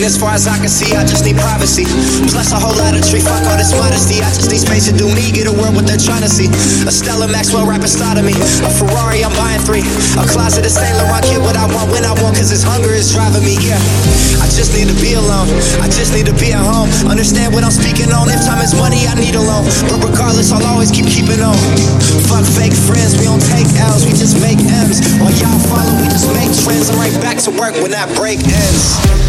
And as far as I can see, I just need privacy. Plus a whole lot of tree, fuck all this modesty. I just need space to do me, get a world what they're trying to see. A Stella Maxwell rapping star of me. A Ferrari, I'm buying three. A closet of Saint Laurent, get what I want when I want, cause this hunger is driving me, yeah. I just need to be alone. I just need to be at home. Understand what I'm speaking on. If time is money, I need a loan. But regardless, I'll always keep keeping on. Fuck fake friends, we don't take L's, we just make M's. While y'all follow, we just make trends. I'm right back to work when that break ends.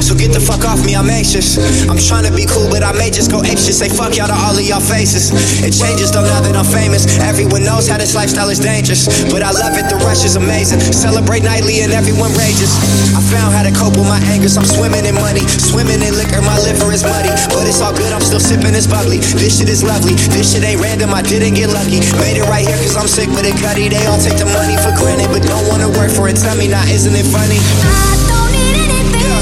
So get the fuck off me, I'm anxious. I'm trying to be cool, but I may just go anxious. Say fuck y'all to all of y'all faces. It changes though now that I'm famous. Everyone knows how this lifestyle is dangerous. But I love it, the rush is amazing. Celebrate nightly and everyone rages. I found how to cope with my anger, I'm swimming in money. Swimming in liquor, my liver is muddy. But it's all good, I'm still sipping this bubbly. This shit is lovely, this shit ain't random, I didn't get lucky. Made it right here cause I'm sick with it, cutty. They all take the money for granted, but don't wanna work for it. Tell me now, isn't it funny?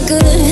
we good.